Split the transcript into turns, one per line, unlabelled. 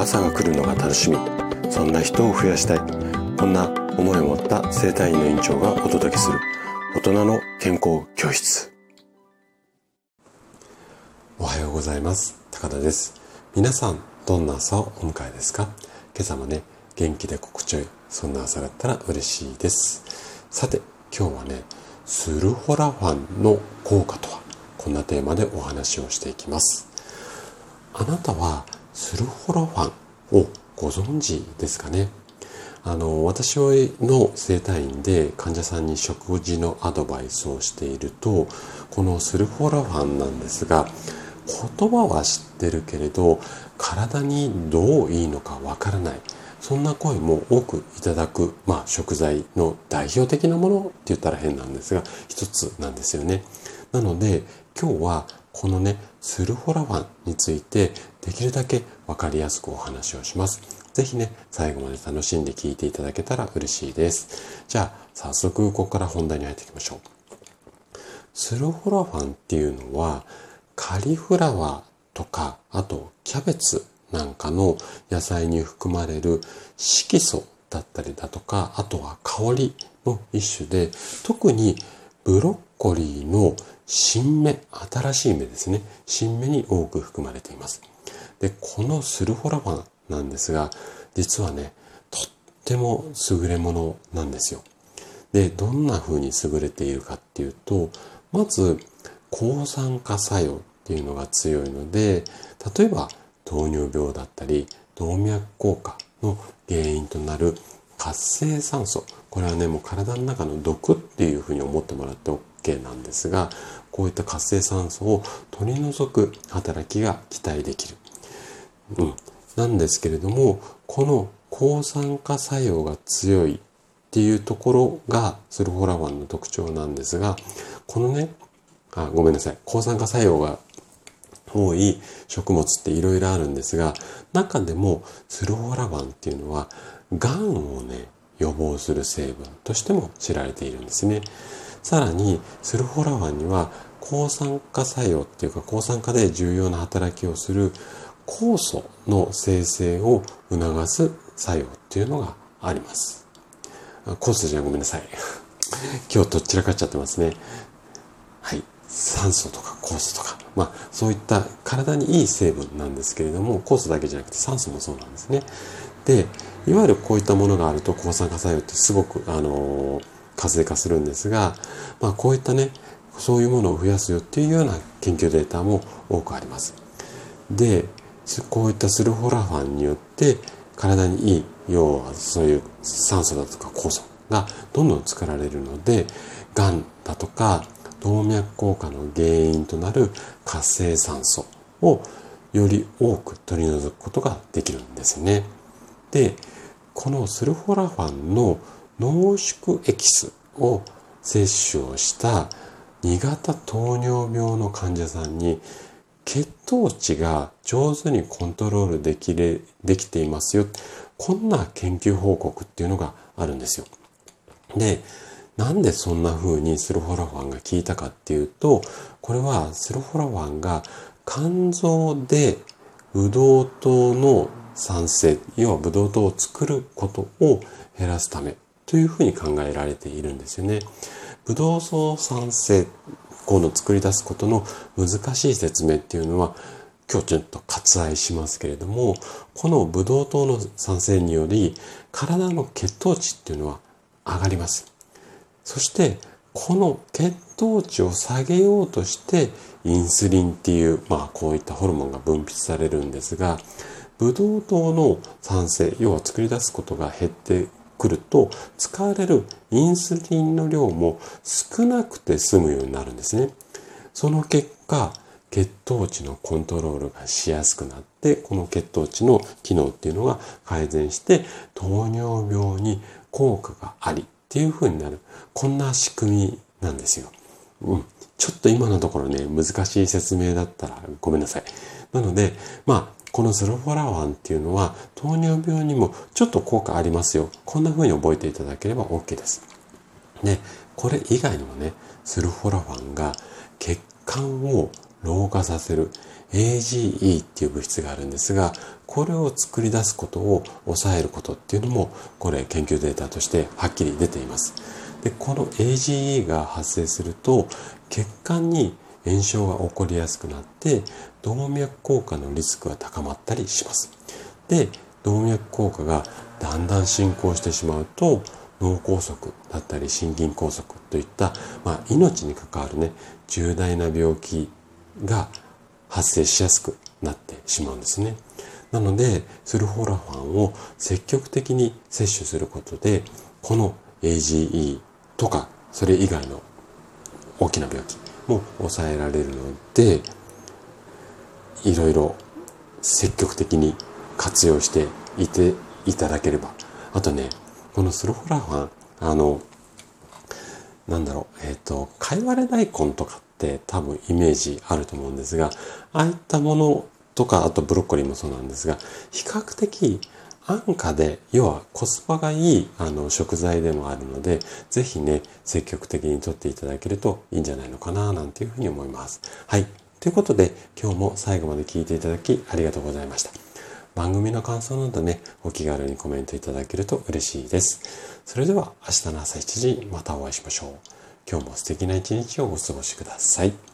朝が来るのが楽しみ。そんな人を増やしたい。こんな思いを持った生体院の院長がお届けする。大人の健康教室。おはようございます。高田です。皆さんどんな朝をお迎えですか？今朝もね元気で心地よい。そんな朝だったら嬉しいです。さて今日はねスルフォラファンの効果とは？こんなテーマでお話をしていきます。あなたはスルフォラファンをご存知ですかねあの私の生体院で患者さんに食事のアドバイスをしているとこのスルフォラファンなんですが言葉は知ってるけれど体にどういいのかわからないそんな声も多くいただく、まあ、食材の代表的なものって言ったら変なんですが、一つなんですよね。なので、今日はこのね、スルフォラファンについてできるだけわかりやすくお話をします。ぜひね、最後まで楽しんで聞いていただけたら嬉しいです。じゃあ、早速ここから本題に入っていきましょう。スルフラファンっていうのは、カリフラワーとか、あとキャベツなんかの野菜に含まれる色素だったりだとか、あとは香りの一種で、特にブロッコリーの新芽、新しい芽ですね。新芽に多く含まれています。で、このスルフォラファンなんですが、実はね、とっても優れものなんですよ。で、どんな風に優れているかっていうと、まず、抗酸化作用っていうのが強いので、例えば糖尿病だったり動脈硬化の原因となる活性酸素これはねもう体の中の毒っていうふうに思ってもらって OK なんですがこういった活性酸素を取り除く働きが期待できる、うん、なんですけれどもこの抗酸化作用が強いっていうところがスルフォラワンの特徴なんですがこのねあごめんなさい抗酸化作用が多い食物っていろいろあるんですが、中でもスルフォラワンっていうのは、癌をね、予防する成分としても知られているんですね。さらに、スルフォラワンには抗酸化作用っていうか抗酸化で重要な働きをする酵素の生成を促す作用っていうのがあります。酵素じゃごめんなさい。今日どちらかっちゃってますね。はい。酸素とか酵素とか、まあそういった体にいい成分なんですけれども、酵素だけじゃなくて酸素もそうなんですね。で、いわゆるこういったものがあると抗酸化作用ってすごく、あのー、活性化するんですが、まあこういったね、そういうものを増やすよっていうような研究データも多くあります。で、こういったスルフォラファンによって体にいい、要はそういう酸素だとか酵素がどんどん作られるので、癌だとか動脈硬化の原因となる活性酸素をより多く取り除くことができるんですね。で、このスルフォラファンの濃縮エキスを摂取をした2型糖尿病の患者さんに血糖値が上手にコントロールできれできていますよ。こんな研究報告っていうのがあるんですよ。で、なんでそんな風にスルフォラファンが効いたかっていうと、これはスルフォラファンが肝臓でブドウ糖の酸性、要はブドウ糖を作ることを減らすためというふうに考えられているんですよね。ブドウ糖酸性、この作り出すことの難しい説明っていうのは、今日ちょっと割愛しますけれども、このブドウ糖の酸性により、体の血糖値っていうのは上がります。そしてこの血糖値を下げようとしてインスリンっていう、まあこういったホルモンが分泌されるんですが、ブドウ糖の酸性、要は作り出すことが減ってくると、使われるインスリンの量も少なくて済むようになるんですね。その結果、血糖値のコントロールがしやすくなって、この血糖値の機能っていうのが改善して、糖尿病に効果があり、っていう風になる。こんな仕組みなんですよ。うん。ちょっと今のところね、難しい説明だったらごめんなさい。なので、まあ、このスロフォラワンっていうのは糖尿病にもちょっと効果ありますよ。こんな風に覚えていただければ OK です。で、これ以外にもね、スルフォラファンが血管を老化させる。AGE っていう物質があるんですが、これを作り出すことを抑えることっていうのも、これ研究データとしてはっきり出ています。で、この AGE が発生すると、血管に炎症が起こりやすくなって、動脈硬化のリスクが高まったりします。で、動脈硬化がだんだん進行してしまうと、脳梗塞だったり心筋梗塞といった、まあ、命に関わるね、重大な病気が発生しやすくなってしまうんですね。なので、スルフォラファンを積極的に摂取することで、この AGE とか、それ以外の大きな病気も抑えられるので、いろいろ積極的に活用していていただければ。あとね、このスルフラファン、あの、なんだろう、えっ、ー、と、かいわれ大根とかって多分イメージあると思うんですが、ああいったものとか、あとブロッコリーもそうなんですが、比較的安価で、要はコスパがいいあの食材でもあるので、ぜひね、積極的にとっていただけるといいんじゃないのかな、なんていうふうに思います。はい。ということで、今日も最後まで聞いていただきありがとうございました。番組の感想などね、お気軽にコメントいただけると嬉しいです。それでは明日の朝7時またお会いしましょう。今日も素敵な一日をお過ごしください。